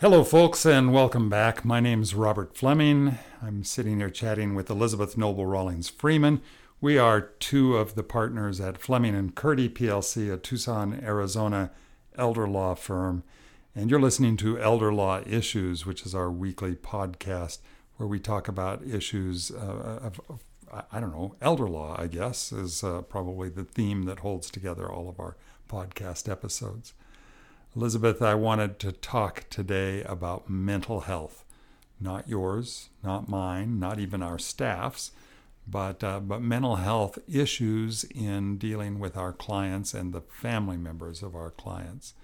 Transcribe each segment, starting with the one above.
Hello, folks, and welcome back. My name is Robert Fleming. I'm sitting here chatting with Elizabeth Noble Rawlings Freeman. We are two of the partners at Fleming and Curti PLC, a Tucson, Arizona elder law firm. And you're listening to Elder Law Issues, which is our weekly podcast where we talk about issues uh, of, of, I don't know, elder law, I guess, is uh, probably the theme that holds together all of our podcast episodes. Elizabeth, I wanted to talk today about mental health. Not yours, not mine, not even our staff's, but, uh, but mental health issues in dealing with our clients and the family members of our clients.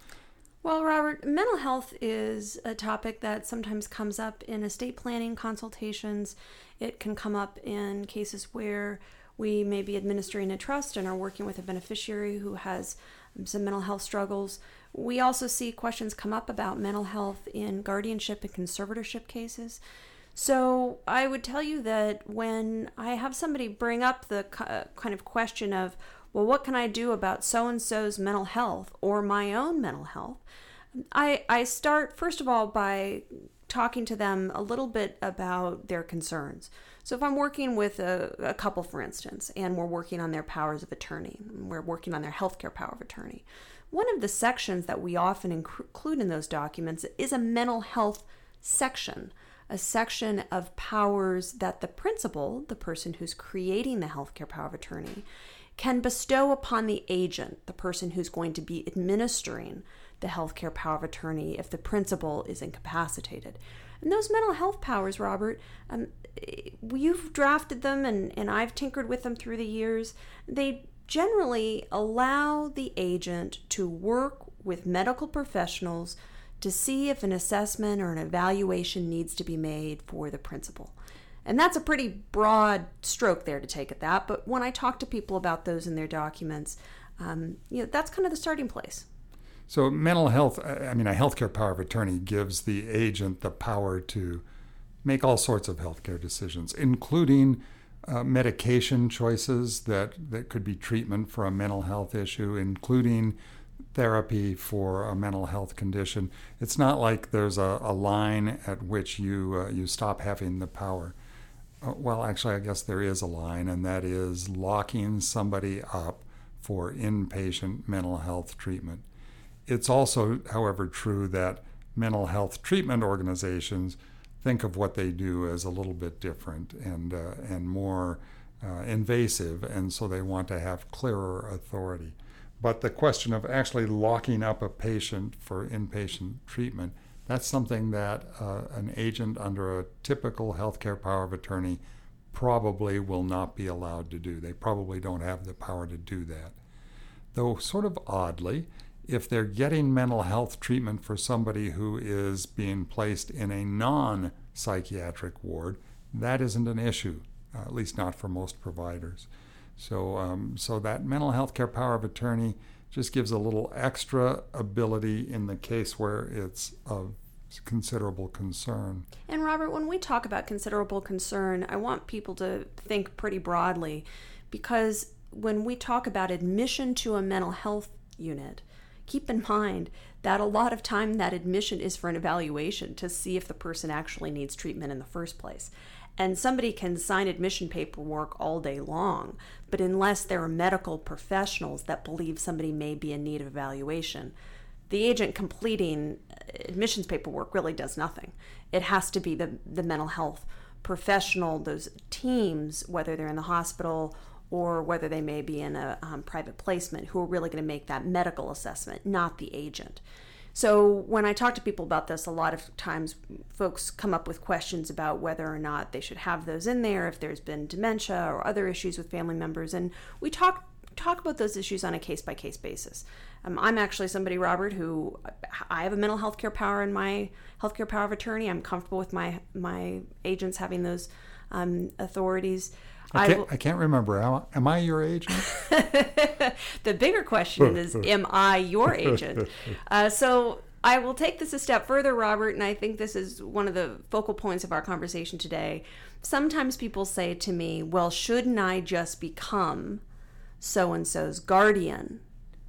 Well, Robert, mental health is a topic that sometimes comes up in estate planning consultations. It can come up in cases where we may be administering a trust and are working with a beneficiary who has some mental health struggles. We also see questions come up about mental health in guardianship and conservatorship cases. So I would tell you that when I have somebody bring up the uh, kind of question of, well, what can I do about so and so's mental health or my own mental health? I, I start, first of all, by talking to them a little bit about their concerns. So, if I'm working with a, a couple, for instance, and we're working on their powers of attorney, we're working on their healthcare power of attorney, one of the sections that we often include in those documents is a mental health section, a section of powers that the principal, the person who's creating the healthcare power of attorney, can bestow upon the agent, the person who's going to be administering the healthcare power of attorney if the principal is incapacitated. And those mental health powers, Robert, um, you've drafted them and, and I've tinkered with them through the years. They generally allow the agent to work with medical professionals to see if an assessment or an evaluation needs to be made for the principal. And that's a pretty broad stroke there to take at that. But when I talk to people about those in their documents, um, you know, that's kind of the starting place. So, mental health, I mean, a healthcare power of attorney gives the agent the power to make all sorts of healthcare decisions, including uh, medication choices that, that could be treatment for a mental health issue, including therapy for a mental health condition. It's not like there's a, a line at which you, uh, you stop having the power. Uh, well, actually, I guess there is a line, and that is locking somebody up for inpatient mental health treatment. It's also, however, true that mental health treatment organizations think of what they do as a little bit different and, uh, and more uh, invasive, and so they want to have clearer authority. But the question of actually locking up a patient for inpatient treatment that's something that uh, an agent under a typical healthcare power of attorney probably will not be allowed to do. They probably don't have the power to do that. Though, sort of oddly, if they're getting mental health treatment for somebody who is being placed in a non psychiatric ward, that isn't an issue, uh, at least not for most providers. So, um, so that mental health care power of attorney just gives a little extra ability in the case where it's of considerable concern. And Robert, when we talk about considerable concern, I want people to think pretty broadly because when we talk about admission to a mental health unit, keep in mind that a lot of time that admission is for an evaluation to see if the person actually needs treatment in the first place. And somebody can sign admission paperwork all day long, but unless there are medical professionals that believe somebody may be in need of evaluation, the agent completing uh, admissions paperwork really does nothing. It has to be the, the mental health professional, those teams, whether they're in the hospital or whether they may be in a um, private placement, who are really going to make that medical assessment, not the agent. So when I talk to people about this, a lot of times folks come up with questions about whether or not they should have those in there, if there's been dementia or other issues with family members, and we talk talk about those issues on a case by case basis. Um, I'm actually somebody, Robert, who I have a mental health care power in my healthcare power of attorney. I'm comfortable with my my agents having those um, authorities. I can't, I, can't remember. Am, am I your agent? the bigger question is, am I your agent? Uh, so I will take this a step further, Robert, and I think this is one of the focal points of our conversation today. Sometimes people say to me, well, shouldn't I just become so and so's guardian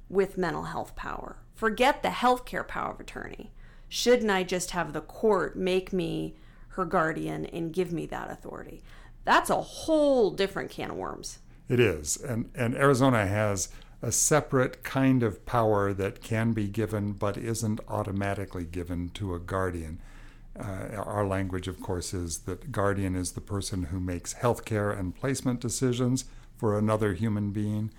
with mental health power? Forget the healthcare power of attorney. shouldn't I just have the court make me her guardian and give me that authority? That's a whole different can of worms. It is. And, and Arizona has a separate kind of power that can be given but isn't automatically given to a guardian. Uh, our language, of course, is that guardian is the person who makes healthcare and placement decisions for another human being,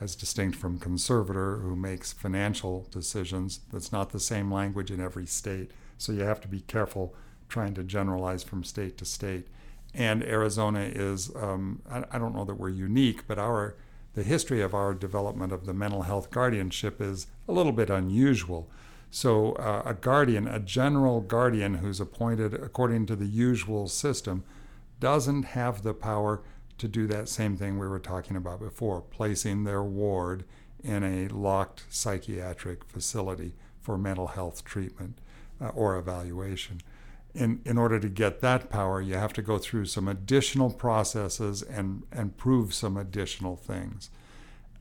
as distinct from conservator, who makes financial decisions. That's not the same language in every state, so you have to be careful trying to generalize from state to state. And Arizona is, um, I, I don't know that we're unique, but our the history of our development of the mental health guardianship is a little bit unusual. So, uh, a guardian, a general guardian who's appointed according to the usual system, doesn't have the power to do that same thing we were talking about before, placing their ward in a locked psychiatric facility for mental health treatment uh, or evaluation. In, in order to get that power, you have to go through some additional processes and, and prove some additional things.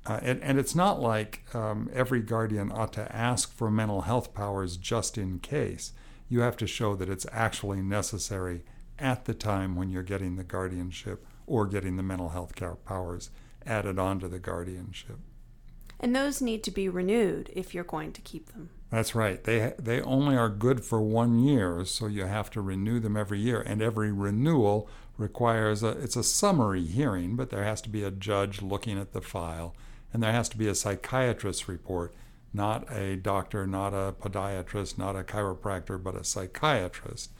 Uh, and, and, it's not like um, every guardian ought to ask for mental health powers just in case. You have to show that it's actually necessary at the time when you're getting the guardianship or getting the mental health care powers added onto the guardianship. And those need to be renewed if you're going to keep them. That's right. They they only are good for one year, so you have to renew them every year, and every renewal requires a it's a summary hearing, but there has to be a judge looking at the file and there has to be a psychiatrist report, not a doctor, not a podiatrist, not a chiropractor, but a psychiatrist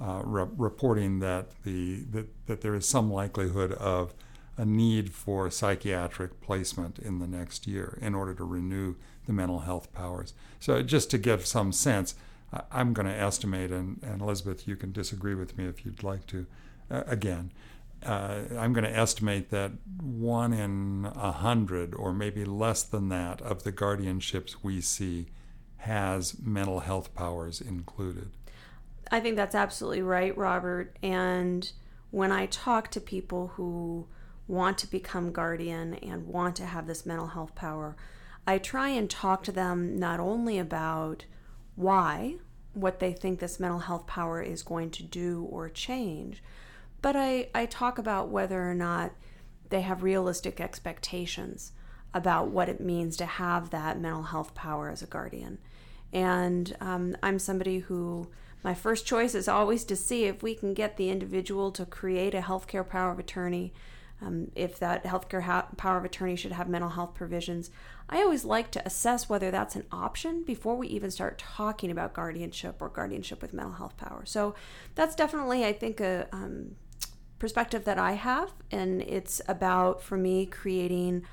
uh, re- reporting that the that, that there is some likelihood of a need for psychiatric placement in the next year in order to renew the mental health powers. So just to give some sense, I'm going to estimate, and, and Elizabeth, you can disagree with me if you'd like to. Uh, again, uh, I'm going to estimate that one in a hundred, or maybe less than that, of the guardianships we see has mental health powers included. I think that's absolutely right, Robert. And when I talk to people who want to become guardian and want to have this mental health power, I try and talk to them not only about why, what they think this mental health power is going to do or change, but I, I talk about whether or not they have realistic expectations about what it means to have that mental health power as a guardian. And um, I'm somebody who, my first choice is always to see if we can get the individual to create a healthcare power of attorney. Um, if that healthcare ha- power of attorney should have mental health provisions, I always like to assess whether that's an option before we even start talking about guardianship or guardianship with mental health power. So that's definitely, I think, a um, perspective that I have, and it's about, for me, creating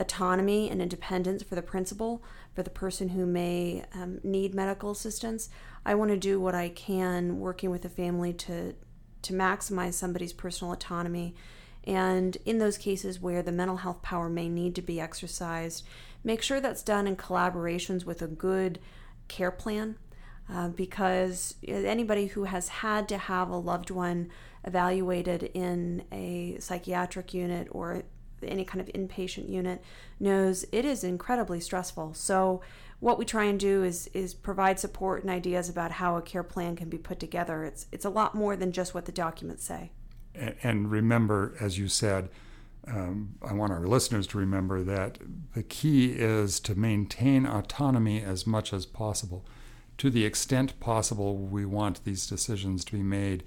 autonomy and independence for the principal, for the person who may um, need medical assistance. I want to do what I can working with the family to to maximize somebody's personal autonomy. And in those cases where the mental health power may need to be exercised, make sure that's done in collaborations with a good care plan. Uh, because anybody who has had to have a loved one evaluated in a psychiatric unit or any kind of inpatient unit knows it is incredibly stressful. So what we try and do is is provide support and ideas about how a care plan can be put together. It's it's a lot more than just what the documents say. And remember, as you said, um, I want our listeners to remember that the key is to maintain autonomy as much as possible. To the extent possible, we want these decisions to be made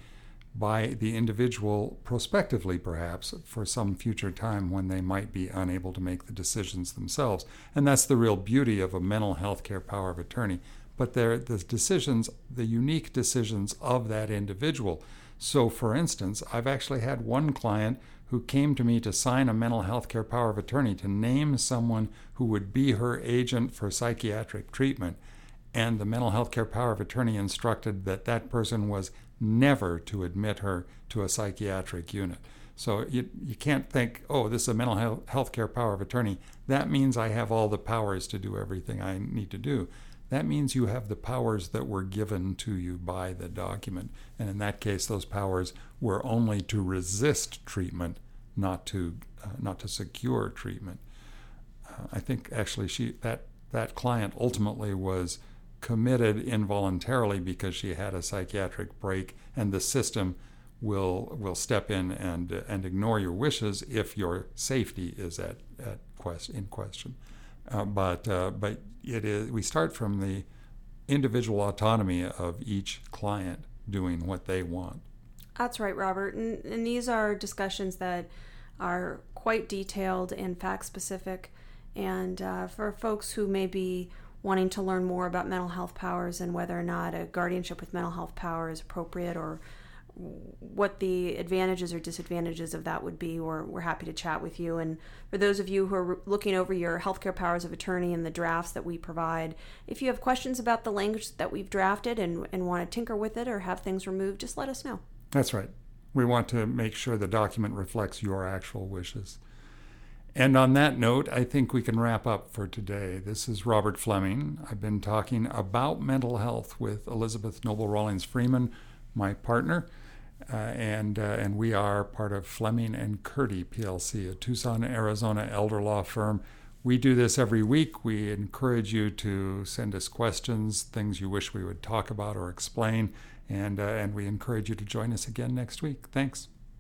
by the individual prospectively, perhaps, for some future time when they might be unable to make the decisions themselves. And that's the real beauty of a mental health care power of attorney. But they're the decisions, the unique decisions of that individual. So, for instance, I've actually had one client who came to me to sign a mental health care power of attorney to name someone who would be her agent for psychiatric treatment. And the mental health care power of attorney instructed that that person was never to admit her to a psychiatric unit. So you, you can't think, oh, this is a mental health care power of attorney. That means I have all the powers to do everything I need to do. That means you have the powers that were given to you by the document. And in that case, those powers were only to resist treatment, not to, uh, not to secure treatment. Uh, I think actually she, that, that client ultimately was committed involuntarily because she had a psychiatric break, and the system will will step in and and ignore your wishes if your safety is at, at quest, in question. Uh, but uh, but it is we start from the individual autonomy of each client doing what they want. That's right, Robert. And, and these are discussions that are quite detailed and fact specific. And uh, for folks who may be wanting to learn more about mental health powers and whether or not a guardianship with mental health power is appropriate or what the advantages or disadvantages of that would be, or we're happy to chat with you. And for those of you who are looking over your healthcare powers of attorney and the drafts that we provide, if you have questions about the language that we've drafted and, and want to tinker with it or have things removed, just let us know. That's right. We want to make sure the document reflects your actual wishes. And on that note, I think we can wrap up for today. This is Robert Fleming. I've been talking about mental health with Elizabeth Noble Rawlings Freeman, my partner. Uh, and uh, and we are part of Fleming and Curti PLC, a Tucson, Arizona elder law firm. We do this every week. We encourage you to send us questions, things you wish we would talk about or explain, and uh, and we encourage you to join us again next week. Thanks.